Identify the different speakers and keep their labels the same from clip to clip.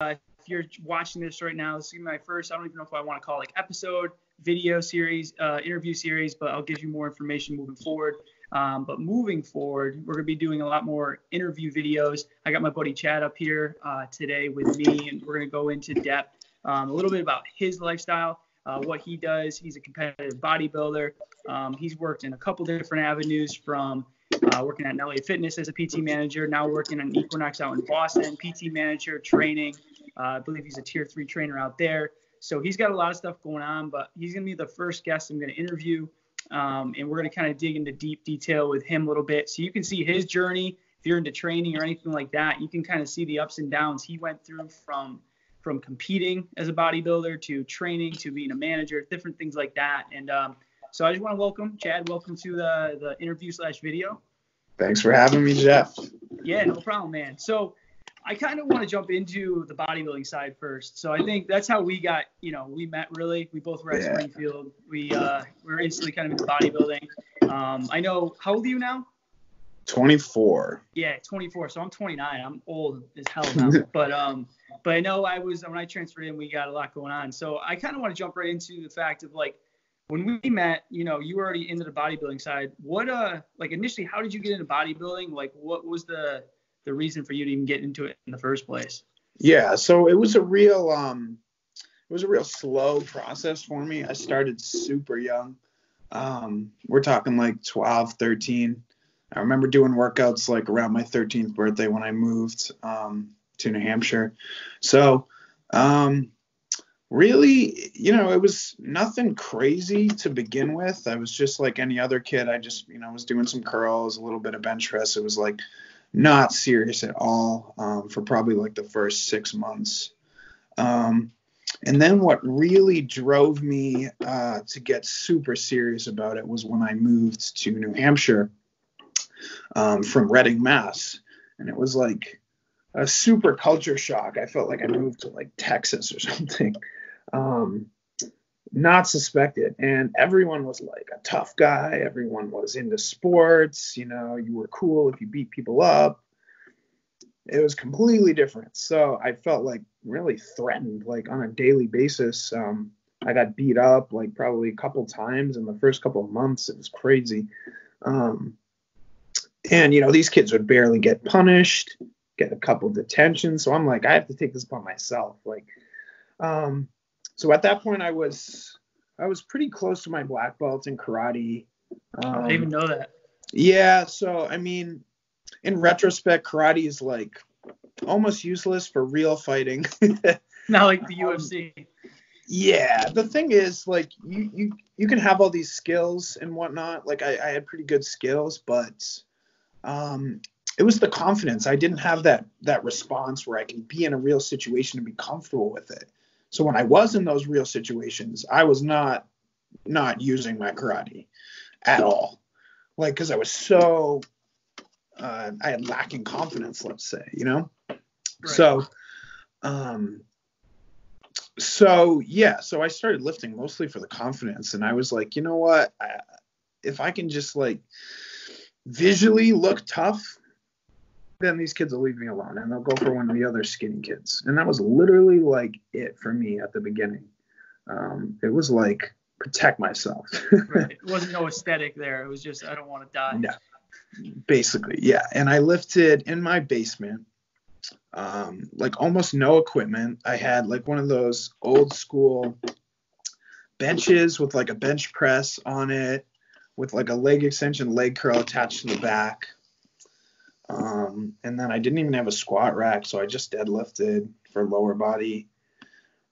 Speaker 1: if you're watching this right now, this is my first. I don't even know if I want to call it like episode, video series, uh, interview series, but I'll give you more information moving forward. Um, but moving forward, we're going to be doing a lot more interview videos. I got my buddy Chad up here uh, today with me, and we're going to go into depth um, a little bit about his lifestyle, uh, what he does. He's a competitive bodybuilder. Um, he's worked in a couple different avenues from uh, working at LA Fitness as a PT manager, now working on Equinox out in Boston, PT manager, training. Uh, I believe he's a tier three trainer out there. So he's got a lot of stuff going on, but he's going to be the first guest I'm going to interview. Um, and we're going to kind of dig into deep detail with him a little bit. So you can see his journey. If you're into training or anything like that, you can kind of see the ups and downs he went through from from competing as a bodybuilder to training to being a manager, different things like that. And um, so I just want to welcome Chad. Welcome to the the interview slash video.
Speaker 2: Thanks for having me, Jeff.
Speaker 1: Yeah, no problem, man. So I kind of want to jump into the bodybuilding side first. So I think that's how we got, you know, we met really. We both were at yeah. Springfield. We uh, we were instantly kind of into bodybuilding. Um, I know. How old are you now?
Speaker 2: 24.
Speaker 1: Yeah, 24. So I'm 29. I'm old as hell now. but um, but I know I was when I transferred in, we got a lot going on. So I kind of want to jump right into the fact of like when we met, you know, you were already into the bodybuilding side. What uh, like initially, how did you get into bodybuilding? Like, what was the the reason for you to even get into it in the first place?
Speaker 2: Yeah, so it was a real um it was a real slow process for me. I started super young. Um, we're talking like 12, 13. I remember doing workouts like around my 13th birthday when I moved um, to New Hampshire. So, um, really, you know, it was nothing crazy to begin with. I was just like any other kid. I just, you know, was doing some curls, a little bit of bench press. It was like not serious at all um, for probably like the first six months. Um, and then what really drove me uh, to get super serious about it was when I moved to New Hampshire um, from Reading, Mass. And it was like a super culture shock. I felt like I moved to like Texas or something. Um, not suspected. And everyone was like a tough guy. Everyone was into sports. You know, you were cool if you beat people up. It was completely different. So I felt like really threatened, like on a daily basis. Um, I got beat up like probably a couple times in the first couple of months. It was crazy. Um, and you know, these kids would barely get punished, get a couple detentions. So I'm like, I have to take this upon myself. Like, um, so at that point, I was I was pretty close to my black belt in karate.
Speaker 1: Um, I didn't even know that.
Speaker 2: Yeah, so I mean, in retrospect, karate is like almost useless for real fighting.
Speaker 1: Not like the UFC. Um,
Speaker 2: yeah, the thing is, like, you you you can have all these skills and whatnot. Like, I, I had pretty good skills, but um, it was the confidence. I didn't have that that response where I can be in a real situation and be comfortable with it. So when I was in those real situations, I was not not using my karate at all. Like because I was so uh, I had lacking confidence, let's say, you know. Right. So um so yeah, so I started lifting mostly for the confidence and I was like, you know what? I, if I can just like visually look tough, then these kids will leave me alone and they'll go for one of the other skinny kids. And that was literally like it for me at the beginning. Um, it was like protect myself.
Speaker 1: right. It wasn't no aesthetic there. It was just I don't want to die.
Speaker 2: No. Basically, yeah. And I lifted in my basement, um, like almost no equipment. I had like one of those old school benches with like a bench press on it, with like a leg extension leg curl attached to the back um, and then I didn't even have a squat rack, so I just deadlifted for lower body.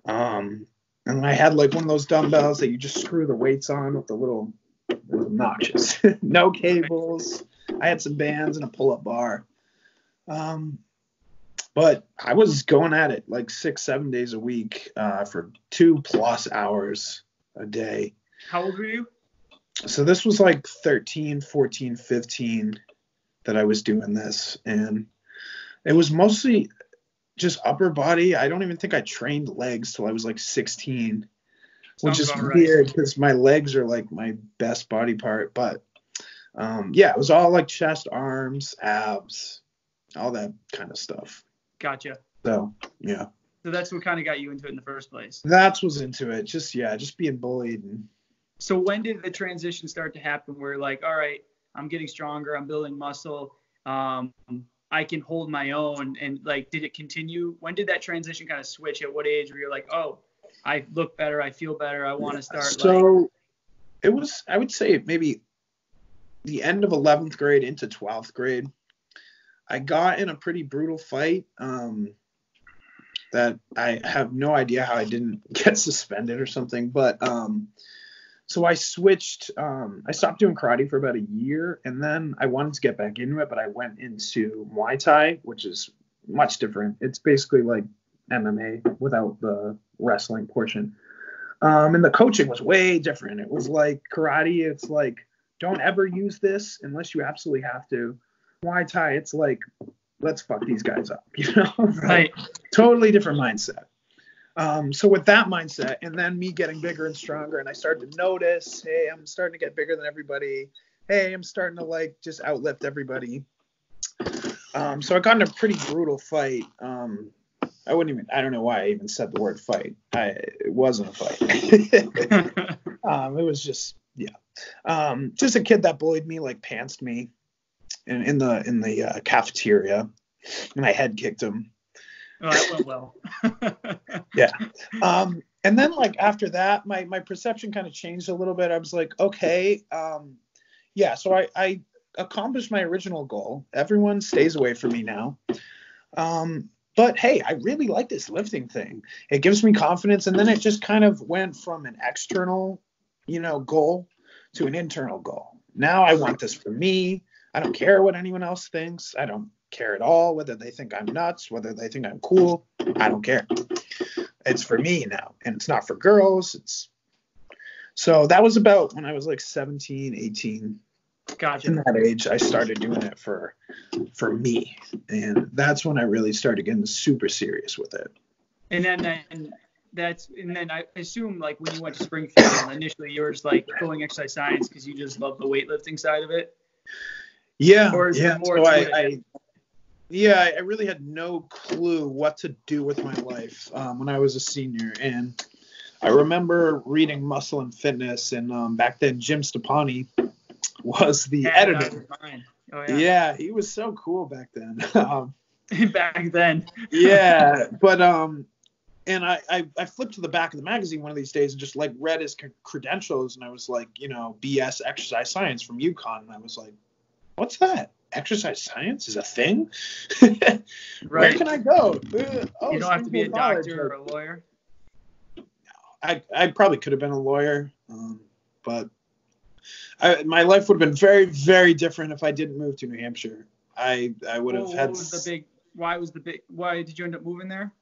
Speaker 2: Um, and I had like one of those dumbbells that you just screw the weights on with the little, notches. no cables. I had some bands and a pull-up bar. Um, but I was going at it like six, seven days a week uh, for two plus hours a day.
Speaker 1: How old were you?
Speaker 2: So this was like 13, 14, 15 that I was doing this, and it was mostly just upper body. I don't even think I trained legs till I was like 16, Sounds which is weird because my legs are like my best body part. But um, yeah, it was all like chest, arms, abs, all that kind of stuff.
Speaker 1: Gotcha.
Speaker 2: So yeah.
Speaker 1: So that's what kind of got you into it in the first place.
Speaker 2: That's what's into it. Just yeah, just being bullied and
Speaker 1: So when did the transition start to happen where like, all right, I'm getting stronger, I'm building muscle, um, I can hold my own and like did it continue? When did that transition kind of switch? At what age were you're like, oh, I look better, I feel better, I want to start
Speaker 2: so
Speaker 1: like
Speaker 2: it was I would say maybe the end of 11th grade into 12th grade. I got in a pretty brutal fight um, that I have no idea how I didn't get suspended or something. But um, so I switched. Um, I stopped doing karate for about a year, and then I wanted to get back into it, but I went into Muay Thai, which is much different. It's basically like MMA without the wrestling portion. Um, and the coaching was way different. It was like karate. It's like don't ever use this unless you absolutely have to. Muay Thai, it's like let's fuck these guys up, you know?
Speaker 1: right.
Speaker 2: totally different mindset. Um, so with that mindset, and then me getting bigger and stronger, and I started to notice, hey, I'm starting to get bigger than everybody. Hey, I'm starting to like just outlift everybody. Um, so I got in a pretty brutal fight. Um, I wouldn't even, I don't know why I even said the word fight. I, it wasn't a fight. um, it was just, yeah, um, just a kid that bullied me, like pantsed me in, in the in the uh, cafeteria, and I head kicked him.
Speaker 1: Oh, that went well.
Speaker 2: yeah. Um, and then like after that, my my perception kind of changed a little bit. I was like, okay, um, yeah. So I I accomplished my original goal. Everyone stays away from me now. Um, but hey, I really like this lifting thing. It gives me confidence, and then it just kind of went from an external, you know, goal to an internal goal. Now I want this for me. I don't care what anyone else thinks. I don't care at all whether they think I'm nuts, whether they think I'm cool. I don't care. It's for me now, and it's not for girls. It's so that was about when I was like 17, 18.
Speaker 1: Gotcha.
Speaker 2: In that age, I started doing it for for me, and that's when I really started getting super serious with it.
Speaker 1: And then, then that's and then I assume like when you went to Springfield initially you were just like going exercise science because you just love the weightlifting side of it.
Speaker 2: Yeah,
Speaker 1: Or is
Speaker 2: yeah. so I. I, yeah, I- really had no clue what to do with my life um, when I was a senior, and I remember reading Muscle and Fitness, and um, back then Jim Stoppani was the
Speaker 1: Yeah,
Speaker 2: editor.
Speaker 1: Oh
Speaker 2: Yeah.
Speaker 1: yeah.
Speaker 2: he was so cool back then. um,
Speaker 1: Back then.
Speaker 2: yeah, but um, and I, I I flipped to the back of the magazine one of these days and just like read his c- credentials, and I was like, you know, BS exercise science from UConn, and I was like, what's that? Exercise science is a thing.
Speaker 1: right.
Speaker 2: Where can I go? Uh, oh,
Speaker 1: you don't have to be a
Speaker 2: College.
Speaker 1: doctor or a lawyer.
Speaker 2: I, I probably could have been a lawyer, um, but I, my life would have been very, very different if I didn't move to New Hampshire. I, I would have
Speaker 1: What,
Speaker 2: had.
Speaker 1: what was the big? Why was the big? Why did you end up moving there?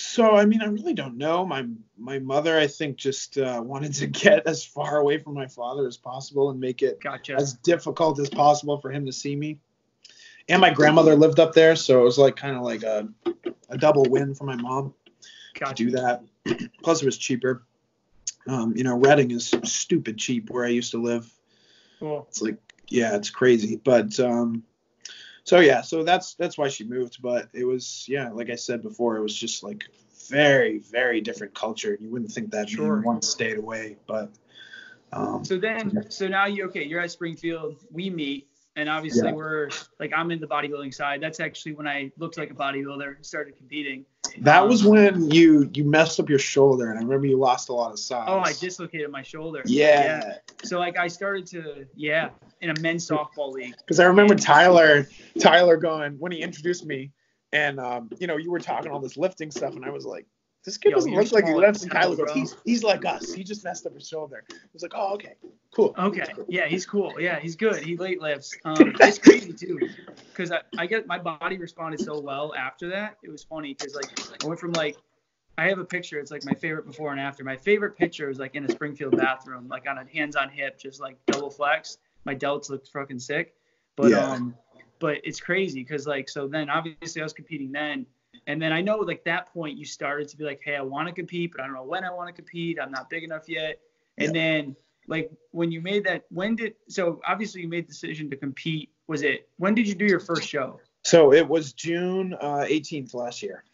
Speaker 2: So I mean, I really don't know. My my mother, I think, just uh, wanted to get as far away from my father as possible and make it
Speaker 1: Gotcha.
Speaker 2: as difficult as possible for him to see me. And my grandmother lived up there, so it was like kind of like a, a double win for my mom. to do that. Plus, it was cheaper. Um, you know, Reading is stupid cheap where I used to live.
Speaker 1: Cool.
Speaker 2: It's like, yeah, it's crazy. But um, so yeah, so that's that's why she moved. But it was, yeah, like I said before, it was just like very, very different culture. You wouldn't think that
Speaker 1: Sure.
Speaker 2: one state away, but um,
Speaker 1: So then, so now you okay? You're at Springfield. We meet, and obviously
Speaker 2: Yeah.
Speaker 1: we're like I'm in the bodybuilding side. That's actually when I looked like a bodybuilder and started competing.
Speaker 2: that was when you you messed up your shoulder, and I remember you lost a lot of size.
Speaker 1: Oh, I dislocated my shoulder.
Speaker 2: Yeah,
Speaker 1: So like I started to yeah in a men's softball league.
Speaker 2: Because I remember Tyler, Tyler going when he introduced me, and um, you know, you were talking all this lifting stuff, and I was like, this kid
Speaker 1: Yo,
Speaker 2: doesn't look like he
Speaker 1: small
Speaker 2: lifts.
Speaker 1: as
Speaker 2: And
Speaker 1: hell,
Speaker 2: Tyler goes,
Speaker 1: bro.
Speaker 2: he's he's like us. He just messed up his shoulder. I was like, oh, okay, cool.
Speaker 1: Okay, yeah, he's cool. Yeah, he's good. He late lifts. Um, it's crazy too, because I, I get my body responded so well after that. It was funny because like I went from like I have a picture. It's like my favorite before and after. My favorite picture was like in a Springfield bathroom, like on a hands on hip, just like double flex. My delts looked fucking sick, but
Speaker 2: Yeah.
Speaker 1: um, but it's crazy because like so then obviously I was competing then. And then I know like that point you started to be like, hey, I want to compete, but I don't know when I want to compete. I'm not big enough yet. And then like when you made that, when did so obviously you made the decision to compete. Was it when did you do your first show?
Speaker 2: So it was June uh, 18th last year.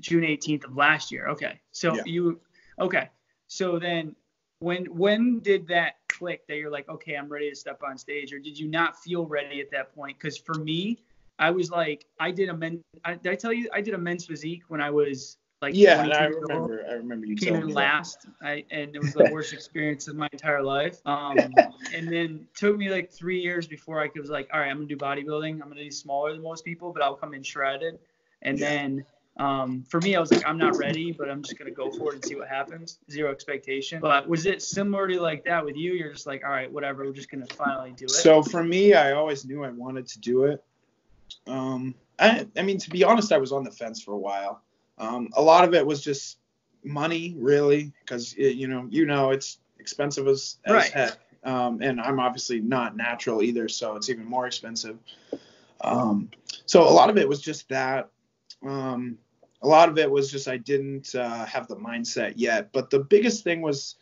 Speaker 1: June 18th of last year. Okay. So
Speaker 2: Yeah.
Speaker 1: you okay. So then when when did that click that you're like, okay, I'm ready to step on stage, or did you not feel ready at that point? Because for me, I was like, I did a men. I, did I tell you I did a men's physique when I was like
Speaker 2: Yeah, and I
Speaker 1: years old?
Speaker 2: remember. I remember you
Speaker 1: came in
Speaker 2: me that.
Speaker 1: last, I, and it was the worst experience of my entire life. Um, and then took me like three years before I was like, all right, I'm gonna do bodybuilding. I'm gonna be smaller than most people, but I'll come in shredded. And
Speaker 2: Yeah.
Speaker 1: then um, for me, I was like, I'm not ready, but I'm just gonna go for it and see what happens. Zero expectation. But was it similar to like that with you? You're just like, all right, whatever. We're just gonna finally do it.
Speaker 2: So for me, I always knew I wanted to do it. Um, I, I mean, to be honest, I was on the fence for a while. Um, a lot of it was just money, really, because you know, you know, it's expensive as, as
Speaker 1: Right.
Speaker 2: heck. Um, and I'm obviously not natural either, so it's even more expensive. Um, so a lot of it was just that. Um, a lot of it was just I didn't uh, have the mindset yet. But the biggest thing was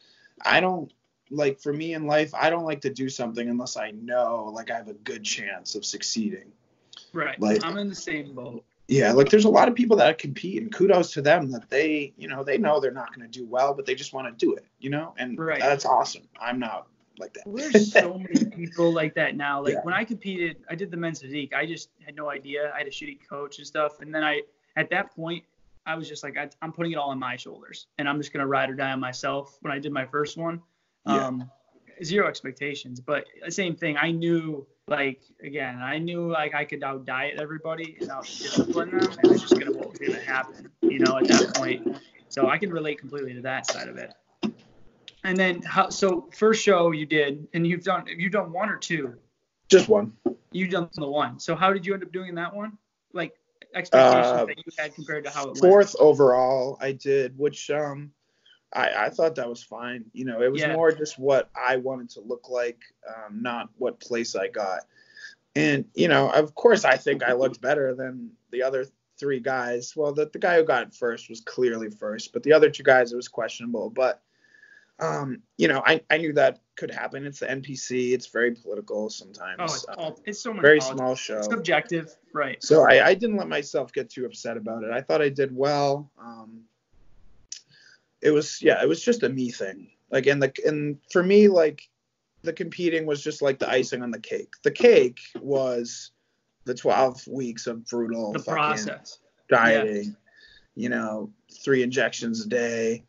Speaker 2: I don't like for me in life, I don't like to do something unless I know like I have a good chance of succeeding.
Speaker 1: Right.
Speaker 2: like-
Speaker 1: I'm in the same boat.
Speaker 2: Yeah, like there's a lot of people that compete and kudos to them that they, you know, they know they're not going to do well, but they just want to do it, you know? And
Speaker 1: Right.
Speaker 2: that's awesome. I'm not like that.
Speaker 1: There's so many people like that now. Like
Speaker 2: Yeah.
Speaker 1: when I competed, I did the men's physique. I just had no idea. I had a shitty coach and stuff. And then I, at that point, I was just like, I, I'm putting it all on my shoulders, and I'm just gonna ride or die on myself. When I did my first one,
Speaker 2: Yeah.
Speaker 1: um, zero expectations, but the same thing. I knew, like, again, I knew like I could out diet everybody and out discipline them, and it's just gonna what was gonna happen, you know, at that point. So I can relate completely to that side of it. And then how? So first show you did, and you've done you've done one or two.
Speaker 2: Just one.
Speaker 1: You've done the one. So how did you end up doing that one? Like expectations
Speaker 2: Uh,
Speaker 1: that you had compared to how it went.
Speaker 2: Fourth overall, I did, which um, I, I thought that was fine. You know, it was
Speaker 1: Yeah.
Speaker 2: more just what I wanted to look like, um, not what place I got. And you know, of course, I think I looked better than the other three guys. Well, the, the guy who got first was clearly first, but the other two guys, it was questionable. But um, you know, I, I knew that could happen. It's the NPC. It's very political sometimes.
Speaker 1: Oh, it's
Speaker 2: Uh,
Speaker 1: all it's so much
Speaker 2: very
Speaker 1: politics.
Speaker 2: small show.
Speaker 1: It's subjective, right?
Speaker 2: So I, I didn't let myself get too upset about it. I thought I did well. Um, it was yeah, it was just a me thing. Like and the and for me like the competing was just like the icing on the cake. The cake was the 12 weeks of brutal
Speaker 1: The process.
Speaker 2: dieting. You know, three injections a day,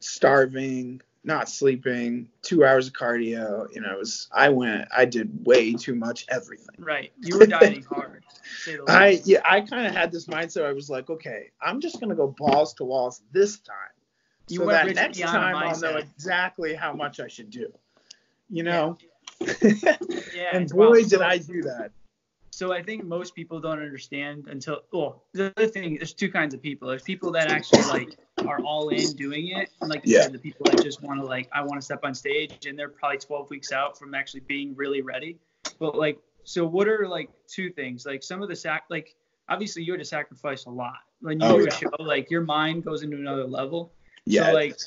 Speaker 2: starving, not sleeping, two hours of cardio. You know, it was I went I did way too much everything.
Speaker 1: Right. You were dieting hard. to say the
Speaker 2: I yeah, I kind of had this mindset. I was like, okay, I'm just gonna go balls to walls this time,
Speaker 1: You
Speaker 2: so that next time I'll know exactly how much I should do. You know.
Speaker 1: Yeah.
Speaker 2: and
Speaker 1: it's
Speaker 2: boy,
Speaker 1: well,
Speaker 2: did
Speaker 1: so-
Speaker 2: I do that.
Speaker 1: So I think most people don't understand until well, the other thing there's two kinds of people. There's people that actually like are all in doing it, and like you
Speaker 2: Yeah.
Speaker 1: said, the people that just want to like I want to step on stage, and they're probably 12 weeks out from actually being really ready. But like, so what are like two things? Like some of the sac like obviously you had to sacrifice a lot when oh, you
Speaker 2: Oh,
Speaker 1: do
Speaker 2: yeah.
Speaker 1: a show. Like your mind goes into another level.
Speaker 2: Yeah.
Speaker 1: So like,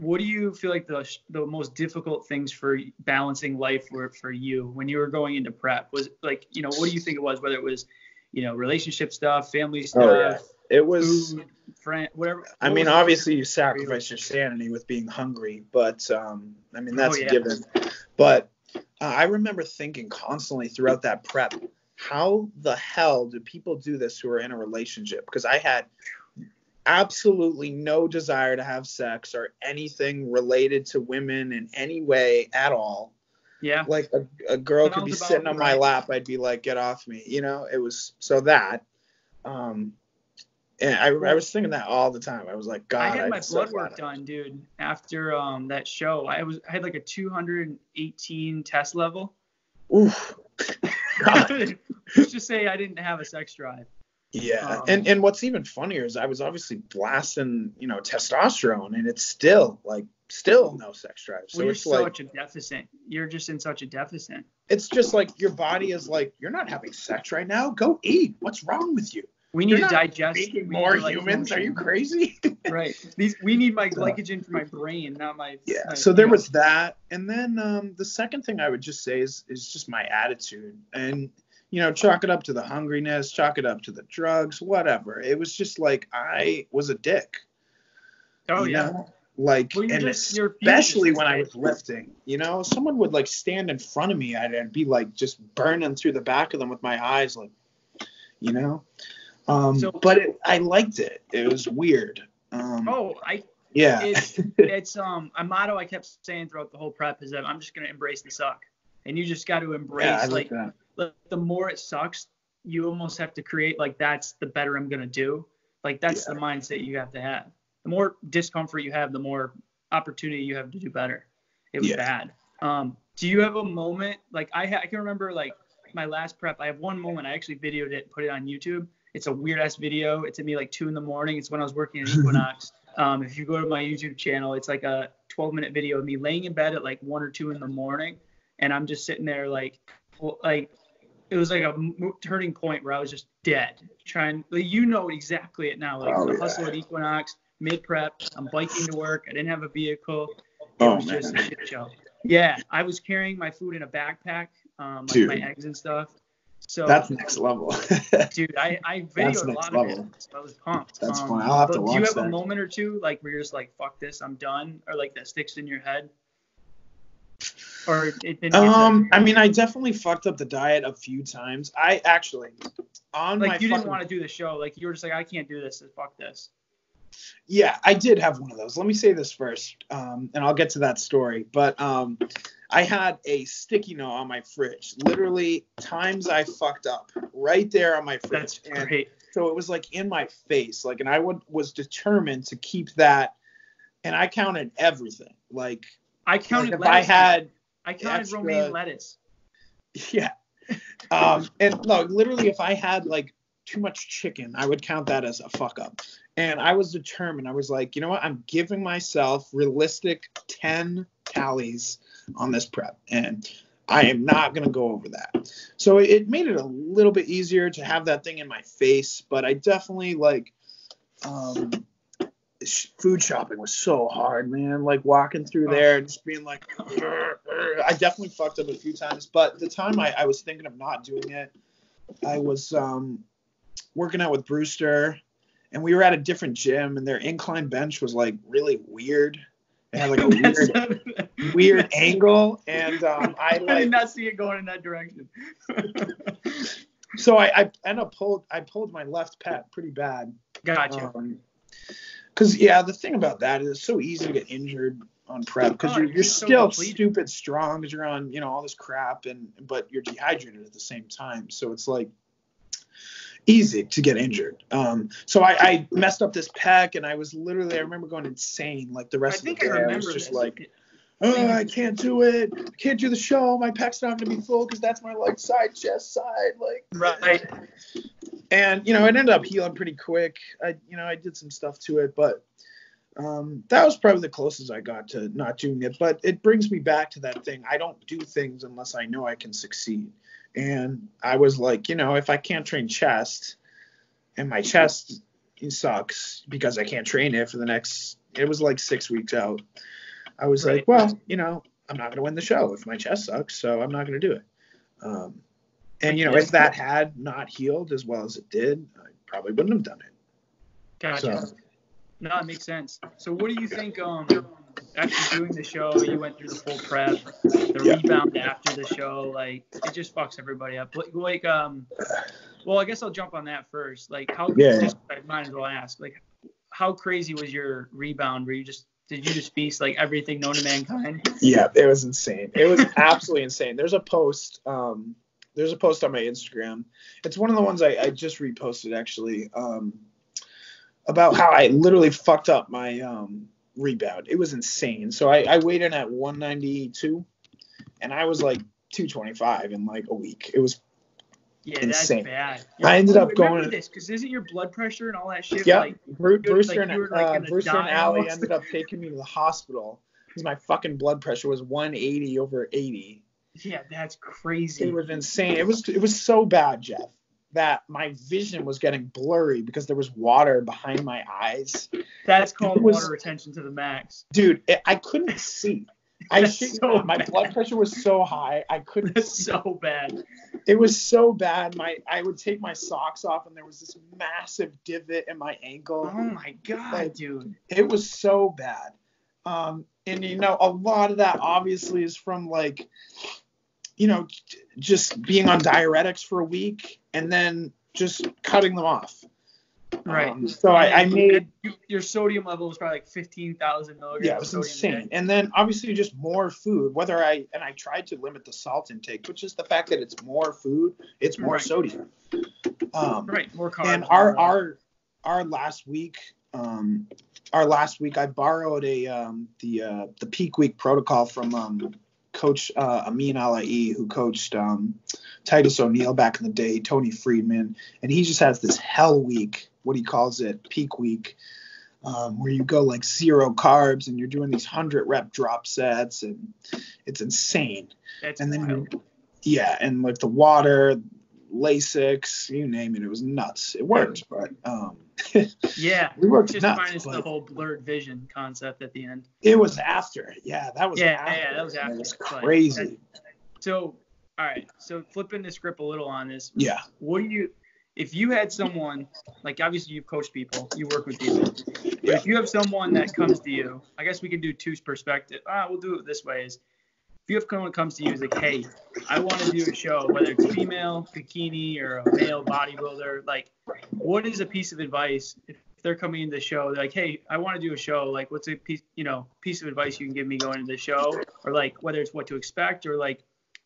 Speaker 1: what do you feel like the the most difficult things for balancing life were for you when you were going into prep? Was like, you know, what do you think it was? Whether it was, you know, relationship stuff, family stuff,
Speaker 2: oh yeah, it was.
Speaker 1: food, friend, whatever.
Speaker 2: I mean, obviously you sacrifice your sanity with being hungry, but um, I mean that's
Speaker 1: Oh,
Speaker 2: a
Speaker 1: yeah.
Speaker 2: given. But uh, I remember thinking constantly throughout that prep, how the hell do people do this who are in a relationship? Because I had absolutely no desire to have sex or anything related to women in any way at all.
Speaker 1: Yeah.
Speaker 2: Like a, a girl could be sitting on my
Speaker 1: right.
Speaker 2: lap, I'd be like, get off me. You know, it was so that. Um, and I, I was thinking that all the time. I was like, God,
Speaker 1: I had my
Speaker 2: so
Speaker 1: blood
Speaker 2: glad
Speaker 1: work done, dude. After um that show, I was I had like a 218 test level.
Speaker 2: Oof.
Speaker 1: Let's just say I didn't have a sex drive.
Speaker 2: Yeah,
Speaker 1: Um,
Speaker 2: and and what's even funnier is I was obviously blasting, you know, testosterone, and it's still like still no sex drive. So
Speaker 1: well, you're
Speaker 2: it's like
Speaker 1: such a deficit. You're just in such a deficit.
Speaker 2: it's just like your body is like you're not having sex right now. Go eat. What's wrong with you?
Speaker 1: We need
Speaker 2: You're
Speaker 1: to digest. we
Speaker 2: Making
Speaker 1: need
Speaker 2: more
Speaker 1: to, like,
Speaker 2: humans? Are you crazy?
Speaker 1: right. These we need my glycogen for my brain, not my.
Speaker 2: yeah.
Speaker 1: my-
Speaker 2: So there
Speaker 1: know.
Speaker 2: was that, and then um, the second thing I would just say is is just my attitude, and you know, chalk it up to the hungriness, chalk it up to the drugs, whatever. It was just like I was a dick.
Speaker 1: Oh yeah.
Speaker 2: know? Like,
Speaker 1: Well,
Speaker 2: and
Speaker 1: just- your fuse is
Speaker 2: especially when I was lifting, you know, someone would like stand in front of me, I'd, I'd be like just burning through the back of them with my eyes, like, you know. Um,
Speaker 1: So-
Speaker 2: but it, I liked it. It was weird. Um,
Speaker 1: Oh, I
Speaker 2: yeah.
Speaker 1: it's it's um a motto I kept saying throughout the whole prep is that I'm just gonna embrace the suck, and you just got to embrace
Speaker 2: yeah,
Speaker 1: like
Speaker 2: like that.
Speaker 1: Like, the more it sucks, you almost have to create like that's the better I'm gonna do. Like that's the mindset you have to have. The more discomfort you have, the more opportunity you have to do better. It was
Speaker 2: Yeah.
Speaker 1: bad. Um, do you have a moment like I ha- I can remember like my last prep. I have one moment. I actually videoed it, put it on YouTube. It's a weird ass video. It's at me like two in the morning. It's when I was working at Equinox. um, if you go to my YouTube channel, it's like a 12 minute video of me laying in bed at like one or two in the morning, and I'm just sitting there like like it was like a turning point where I was just dead. Trying, like, you know exactly it now. Like
Speaker 2: Oh,
Speaker 1: the
Speaker 2: yeah.
Speaker 1: hustle at Equinox, mid prep. I'm biking to work. I didn't have a vehicle. It
Speaker 2: Oh,
Speaker 1: was just a
Speaker 2: man.
Speaker 1: shit show. Yeah, I was carrying my food in a backpack, um, like
Speaker 2: Dude.
Speaker 1: my eggs and stuff. So
Speaker 2: That's next level.
Speaker 1: dude, I I videoed a lot
Speaker 2: level.
Speaker 1: of it. So I was pumped.
Speaker 2: That's
Speaker 1: um,
Speaker 2: fine. I'll have to
Speaker 1: Do you
Speaker 2: watch
Speaker 1: have a moment or two like where you're just like, fuck this, I'm done, or like that sticks in your head? Or it didn't
Speaker 2: um, I mean, I definitely fucked up the diet a few times. I actually on my
Speaker 1: like you didn't
Speaker 2: fucking-
Speaker 1: want to do the show. Like you were just like, I can't do this. Fuck this.
Speaker 2: Yeah, I did have one of those. Let me say this first, um, and I'll get to that story. But um, I had a sticky note on my fridge. Literally, times I fucked up right there on my fridge.
Speaker 1: That's
Speaker 2: and
Speaker 1: great.
Speaker 2: so it was like in my face, like, and I would was determined to keep that. And I counted everything. Like,
Speaker 1: I
Speaker 2: like
Speaker 1: counted.
Speaker 2: if I had,
Speaker 1: I counted
Speaker 2: extra-
Speaker 1: romaine lettuce.
Speaker 2: yeah. Um, and no, literally, if I had like too much chicken, I would count that as a fuck up. And I was determined. I was like, you know what? I'm giving myself realistic 10 tallies on this prep. And I am not going to go over that. So it- made it a little bit easier to have that thing in my face. But I definitely like, um, food shopping was so hard, man. Like walking through there and just being like. I definitely fucked up a few times. But the time I, I was thinking of not doing it, I was um, working out with Brewster, and we were at a different gym, and their incline bench was like really weird. It had like a weird, weird angle, and um, I
Speaker 1: I
Speaker 2: like
Speaker 1: did not see it going in that direction.
Speaker 2: so I, I ended up pulled I pulled my left pec pretty bad.
Speaker 1: gotcha.
Speaker 2: Because yeah, the thing about that is it's so easy to get injured on prep because you're, you're
Speaker 1: it's so
Speaker 2: still stupid strong because you're on you know all this crap and but you're dehydrated at the same time. So it's like easy to get injured. Um, so I, I messed up this pec and I was literally I remember going insane like the
Speaker 1: I
Speaker 2: rest
Speaker 1: think
Speaker 2: of the
Speaker 1: I
Speaker 2: day. I,
Speaker 1: remember
Speaker 2: was just
Speaker 1: this.
Speaker 2: like, oh, I can't do it. I can't do the show. My pec's not gonna be full because that's my like side chest side like
Speaker 1: right.
Speaker 2: And you know it ended up healing pretty quick. I you know i did some stuff to it but um, that was probably the closest i got to not doing it. But it brings me back to that thing i don't do things unless i know i can succeed. And i was like you know if i can't train chest and my chest sucks because i can't train it for the next it was like six weeks out. I was
Speaker 1: Right.
Speaker 2: like well you know i'm not going to win the show if my chest sucks so i'm not going to do it. Um, and you know, if that had not healed as well as it did, I probably wouldn't have done it.
Speaker 1: Gotcha.
Speaker 2: So-
Speaker 1: No, it makes sense. So what do you think? Um, after doing the show, you went through the full prep, the
Speaker 2: Yeah.
Speaker 1: rebound after the show, like it just fucks everybody up. Like, like um, well, I guess I'll jump on that first. Like, how?
Speaker 2: Yeah.
Speaker 1: Just, I might as well ask. Like, how crazy was your rebound? Were you just did you just feast like everything known to mankind?
Speaker 2: Yeah, it was insane. It was absolutely insane. There's a post. Um, there's a post on my Instagram. It's one of the ones I, I just reposted actually. Um, about how I literally fucked up my um, rebound. It was insane. So I, I weighed in at 192, and I was like 225 in like a week. It was
Speaker 1: Yeah,
Speaker 2: Insane.
Speaker 1: that's bad.
Speaker 2: I ended up going-
Speaker 1: this because isn't your blood pressure and all that shit
Speaker 2: Yeah,
Speaker 1: like
Speaker 2: Bru-
Speaker 1: You're
Speaker 2: Brewster
Speaker 1: like-
Speaker 2: and
Speaker 1: like,
Speaker 2: uh, Brewster and Allie ended up taking me to the hospital because my fucking blood pressure was 180 over 80.
Speaker 1: Yeah, that's crazy.
Speaker 2: It was insane. It was it was so bad, Jeff, that my vision was getting blurry because there was water behind my eyes.
Speaker 1: That's called
Speaker 2: was-
Speaker 1: water retention to the max.
Speaker 2: Dude, it, I couldn't see. I shit
Speaker 1: so
Speaker 2: my
Speaker 1: bad.
Speaker 2: blood pressure was so high I couldn't.
Speaker 1: That's
Speaker 2: see.
Speaker 1: so bad.
Speaker 2: It was so bad. My I would take my socks off and there was this massive divot in my ankle.
Speaker 1: Oh my god,
Speaker 2: Like,
Speaker 1: dude.
Speaker 2: It was so bad. Um, and you know, a lot of that obviously is from like, you know, just being on diuretics for a week and then just cutting them off.
Speaker 1: Right.
Speaker 2: Um, so I, I made
Speaker 1: your sodium level was probably like fifteen thousand milligrams.
Speaker 2: yeah, it was insane. And then obviously just more food. Whether I and I tried to limit the salt intake, which is the fact that it's more food, it's more
Speaker 1: Right.
Speaker 2: sodium. Um,
Speaker 1: Right, more carbs.
Speaker 2: and our our our last week um our last week i borrowed a um the uh the peak week protocol from um coach uh amin alai who coached um titus o'neill back in the day tony friedman and he just has this hell week what he calls it peak week um, where you go like zero carbs and you're doing these 100 rep drop sets and it's insane
Speaker 1: That's
Speaker 2: and then
Speaker 1: wild.
Speaker 2: yeah, and like the water, Lasix, you name it, it was nuts. It worked, but um,
Speaker 1: yeah,
Speaker 2: we worked
Speaker 1: just
Speaker 2: nuts.
Speaker 1: minus the whole blurred vision concept at the end.
Speaker 2: it was after, yeah, that was
Speaker 1: Yeah,
Speaker 2: after.
Speaker 1: yeah, that was after,
Speaker 2: It was
Speaker 1: but
Speaker 2: crazy.
Speaker 1: So, all right, so flipping the script a little on this,
Speaker 2: yeah,
Speaker 1: what do you, if you had someone like obviously you've coached people, you work with people, but
Speaker 2: Yeah.
Speaker 1: if you have someone that comes to you, I guess we can do two perspective. Ah, we'll do it this way: is if someone comes to you is like, hey, I want to do a show, whether it's female bikini or a male bodybuilder, like, what is a piece of advice if they're coming into the show? They're like, hey, I want to do a show. Like, what's a piece, you know, piece of advice you can give me going into the show, or like whether it's what to expect, or like,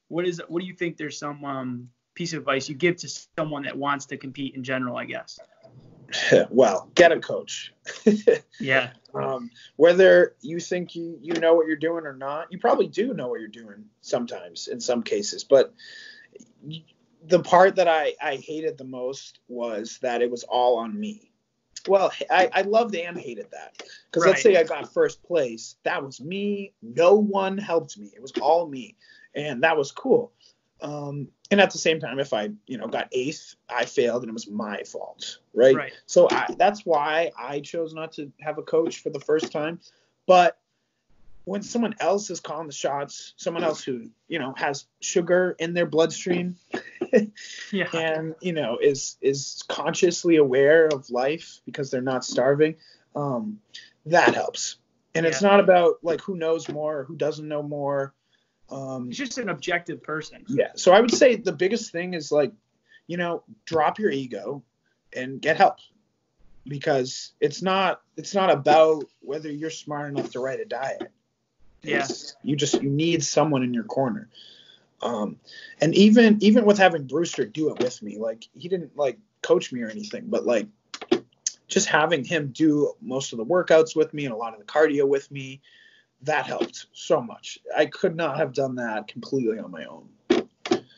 Speaker 1: what is, what do you think? There's some um, piece of advice you give to someone that wants to compete in general, I guess.
Speaker 2: well, get a coach.
Speaker 1: Yeah.
Speaker 2: um, whether you think you you know what you're doing or not, you probably do know what you're doing sometimes in some cases, but the part that I, I hated the most was that it was all on me. Well, I, I loved and hated that. Because let's say I got first place. That was me. No one helped me. It was all me. And that was cool. Um, and at the same time, if I, you know, got eighth, I failed and it was my fault. Right.
Speaker 1: Right.
Speaker 2: So I, that's why I chose not to have a coach for the first time. But when someone else is calling the shots, someone else who, you know, has sugar in their bloodstream,
Speaker 1: Yeah.
Speaker 2: and you know is is consciously aware of life because they're not starving um that helps and it's not about like who knows more or who doesn't know more um
Speaker 1: It's just an objective person.
Speaker 2: yeah so i would say the biggest thing is like you know drop your ego and get help because it's not it's not about whether you're smart enough to write a diet
Speaker 1: Yeah.
Speaker 2: You just you need someone in your corner um and even even with having brewster do it with me like he didn't like coach me or anything but like just having him do most of the workouts with me and a lot of the cardio with me that helped so much i could not have done that completely on my own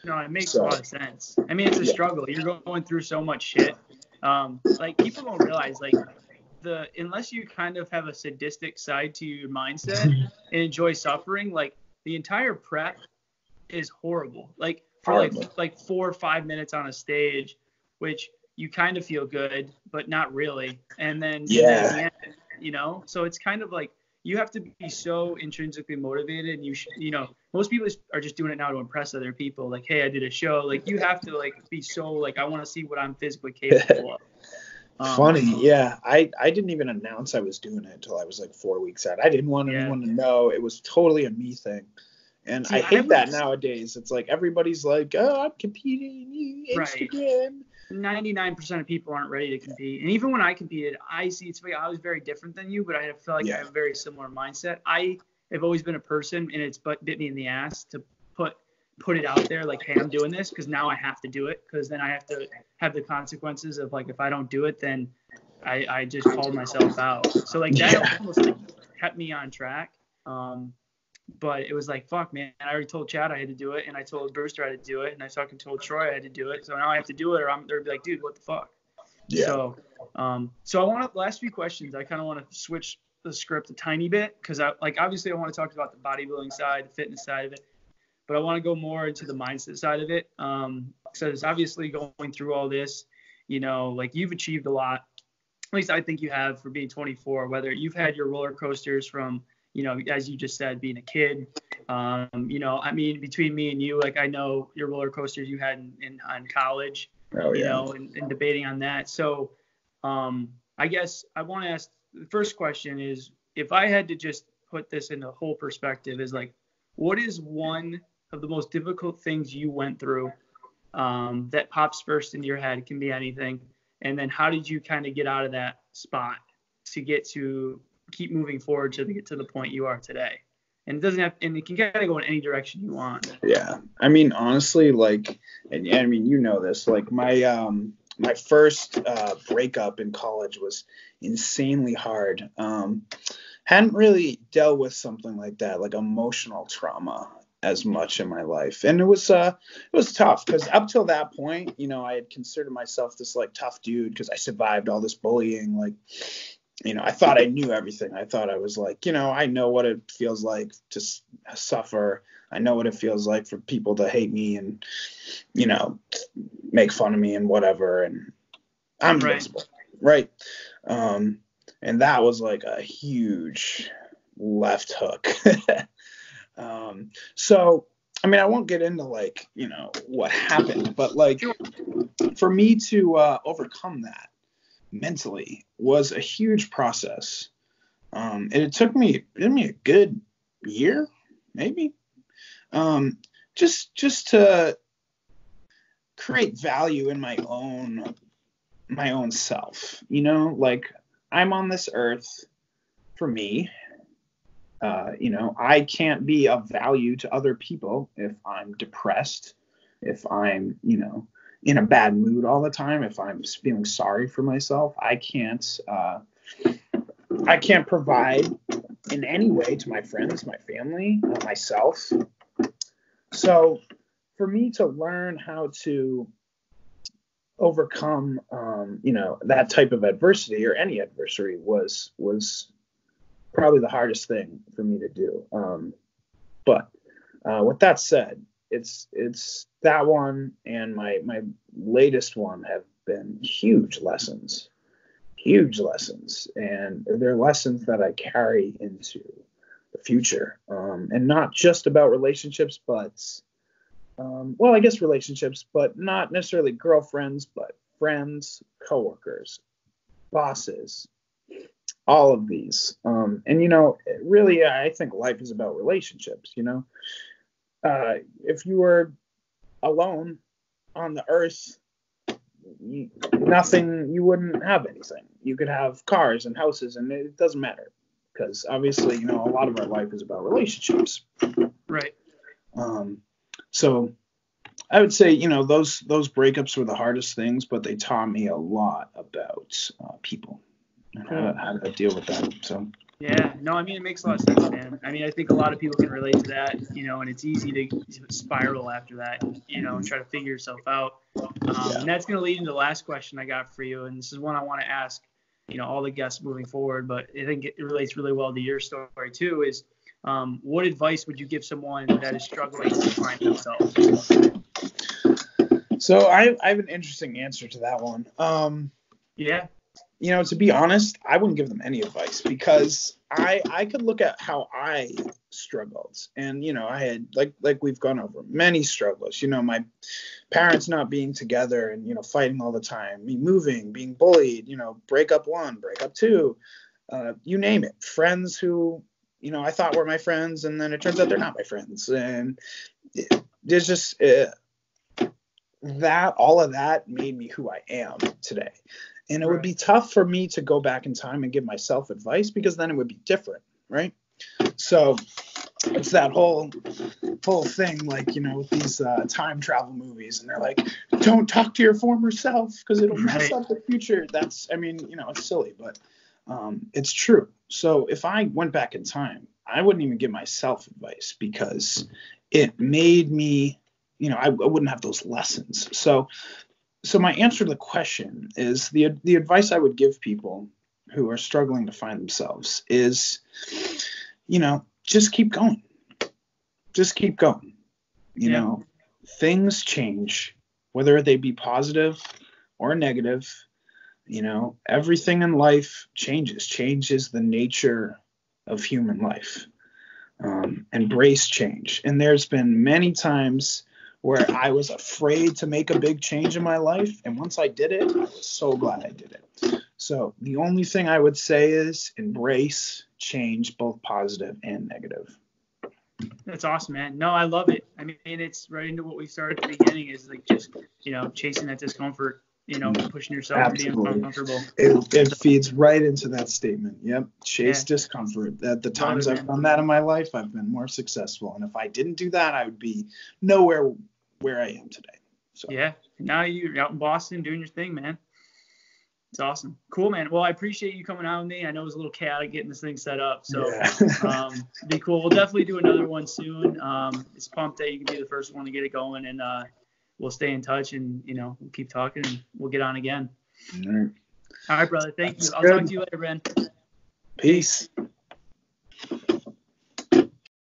Speaker 1: No, it makes
Speaker 2: So-
Speaker 1: a lot of sense. I mean, it's a
Speaker 2: Yeah.
Speaker 1: struggle. You're going through so much shit. Um, like people don't realize, like the unless you kind of have a sadistic side to your mindset and enjoy suffering, like the entire prep is horrible. Like for
Speaker 2: Horrible.
Speaker 1: like like four or five minutes on a stage, which you kind of feel good, but not really. And then and then
Speaker 2: Yeah.
Speaker 1: the end, you know, so it's kind of like you have to be so intrinsically motivated and you should, you know most people are just doing it now to impress other people. Like hey i did a show. Like you have to like be so like i want to see what i'm physically capable of. Um,
Speaker 2: funny. yeah. I i didn't even announce i was doing it until i was like four weeks out. I didn't want
Speaker 1: Yeah.
Speaker 2: anyone to know. It was totally a me thing. And
Speaker 1: See,
Speaker 2: i
Speaker 1: I
Speaker 2: hate that nowadays. It's like everybody's like oh i'm competing
Speaker 1: Right.
Speaker 2: Instagram
Speaker 1: 99% of people aren't ready to compete. And even when i competed i see it's i was very different than you but i feel like i have a very similar mindset. I have always been a person and it's but bit me in the ass to put put it out there like hey i'm doing this because now i have to do it because then i have to have the consequences of like if i don't do it then i i just called myself out. So like that
Speaker 2: Yeah.
Speaker 1: almost like, kept me on track. Um but it was like fuck man i already told chad i had to do it and i told brewster i had to do it and i fucking told troy i had to do it so now i have to do it or i'm they're be like dude what the fuck
Speaker 2: yeah
Speaker 1: so, um, so I want to last few questions. I kind of want to switch the script a tiny bit because I like obviously I want to talk about the bodybuilding side, the fitness side of it, but I want to go more into the mindset side of it. Um, because obviously going through all this, you know, like you've achieved a lot. At least I think you have for being 24. Whether you've had your roller coasters from you know, as you just said, being a kid. Um, you know, I mean, between me and you, like I know your roller coasters you had in, in, college,
Speaker 2: Oh yeah.
Speaker 1: you know, and, and debating on that. So, um, I guess I want to ask the first question is if I had to just put this in a whole perspective, is like, what is one of the most difficult things you went through um, that pops first into your head? It can be anything. And then how did you kind of get out of that spot to get to keep moving forward to get to the point you are today? And it doesn't have, and it can kind of go in any direction you want.
Speaker 2: Yeah. I mean, honestly, like, and I mean, you know this, like my um my first uh, breakup in college was insanely hard. Um, hadn't really dealt with something like that, like emotional trauma, as much in my life, and it was uh it was tough because up till that point, you know, I had considered myself this like tough dude because I survived all this bullying, like. You know, I thought I knew everything. I thought I was like, you know, I know what it feels like to suffer. I know what it feels like for people to hate me and, you know, make fun of me and whatever. And I'm
Speaker 1: Right.
Speaker 2: invincible, right? Um, and that was like a huge left hook. um, so, I mean, I won't get into like, you know, what happened, but like for me to uh, overcome that mentally was a huge process. Um, and it took me, it took me a good year, maybe, um, just just to create value in my own my own self. You know, like I'm on this earth for me. Uh, you know, I can't be of value to other people if I'm depressed, if I'm, you know, in a bad mood all the time, if I'm feeling sorry for myself. I can't. Uh, I can't provide in any way to my friends, my family, uh, myself. So, for me to learn how to overcome, um, you know, that type of adversity or any adversity was was probably the hardest thing for me to do. Um, but uh, with that said, it's it's that one and my my latest one have been huge lessons huge lessons. And they're lessons that i carry into the future. Um, and not just about relationships but um, well i guess relationships but not necessarily girlfriends but friends coworkers bosses all of these. Um, and you know really i think life is about relationships you know uh, if you were alone on the earth you, nothing you wouldn't have anything. You could have cars and houses and it doesn't matter because obviously you know a lot of our life is about relationships.
Speaker 1: Right.
Speaker 2: um, so i would say you know those those breakups were the hardest things but they taught me a lot about uh, people and how, to, how to deal with that so
Speaker 1: Yeah, no, I mean it makes a lot of sense, man. I mean I think a lot of people can relate to that, you know, and it's easy to spiral after that, you know, and try to figure yourself out. Um,
Speaker 2: Yeah.
Speaker 1: And that's going to lead into the last question I got for you, and this is one I want to ask, you know, all the guests moving forward, but I think it relates really well to your story too. Is um, what advice would you give someone that is struggling to find themselves?
Speaker 2: so I, I have an interesting answer to that one um,
Speaker 1: Yeah,
Speaker 2: you know, to be honest, I wouldn't give them any advice because I I could look at how I struggled, and you know, I had like like we've gone over many struggles. You know, my parents not being together and you know fighting all the time, me moving, being bullied, you know, break up one, break up two, uh, you name it. Friends who you know I thought were my friends, and then it turns out they're not my friends, and there's just uh, that all of that made me who I am today. And it would be tough for me to go back in time and give myself advice because then it would be different, right? So it's that whole whole thing, like you know, with these uh, time travel movies, and they're like, "Don't talk to your former self because it'll mess
Speaker 1: Right.
Speaker 2: up the future." That's, I mean, you know, it's silly, but um, it's true. So if I went back in time, I wouldn't even give myself advice because it made me, you know, I, I wouldn't have those lessons. So so my answer to the question is the the advice I would give people who are struggling to find themselves is, you know, just keep going. Just keep going. You
Speaker 1: Yeah.
Speaker 2: know, things change, whether they be positive or negative. You know, everything in life changes. Change is the nature of human life. Um, embrace change. And there's been many times where I was afraid to make a big change in my life. And once I did it, I was so glad I did it. So the only thing I would say is embrace change, both positive and negative.
Speaker 1: That's awesome, man. No, I love it. I mean, it's right into what we started at the beginning is like just, you know, chasing that discomfort, you know, pushing yourself Absolutely. to be uncomfortable.
Speaker 2: It, it feeds right into that statement. Yep. Chase yeah. discomfort. At the times I've done that in my life, I've been more successful. And if I didn't do that, I would be nowhere where I am today. So
Speaker 1: Yeah. Now you're out in Boston doing your thing, man. It's awesome. Cool, man. Well, I appreciate you coming out with me. I know it was a little chaotic getting this thing set up. So yeah. um, be cool. We'll definitely do another one soon. Um, it's pumped that you can be the first one to get it going and uh, we'll stay in touch and, you know, we'll keep talking and we'll get on again. All right. All right, brother. Thank That's you. I'll talk to you later, Ben.
Speaker 2: Peace.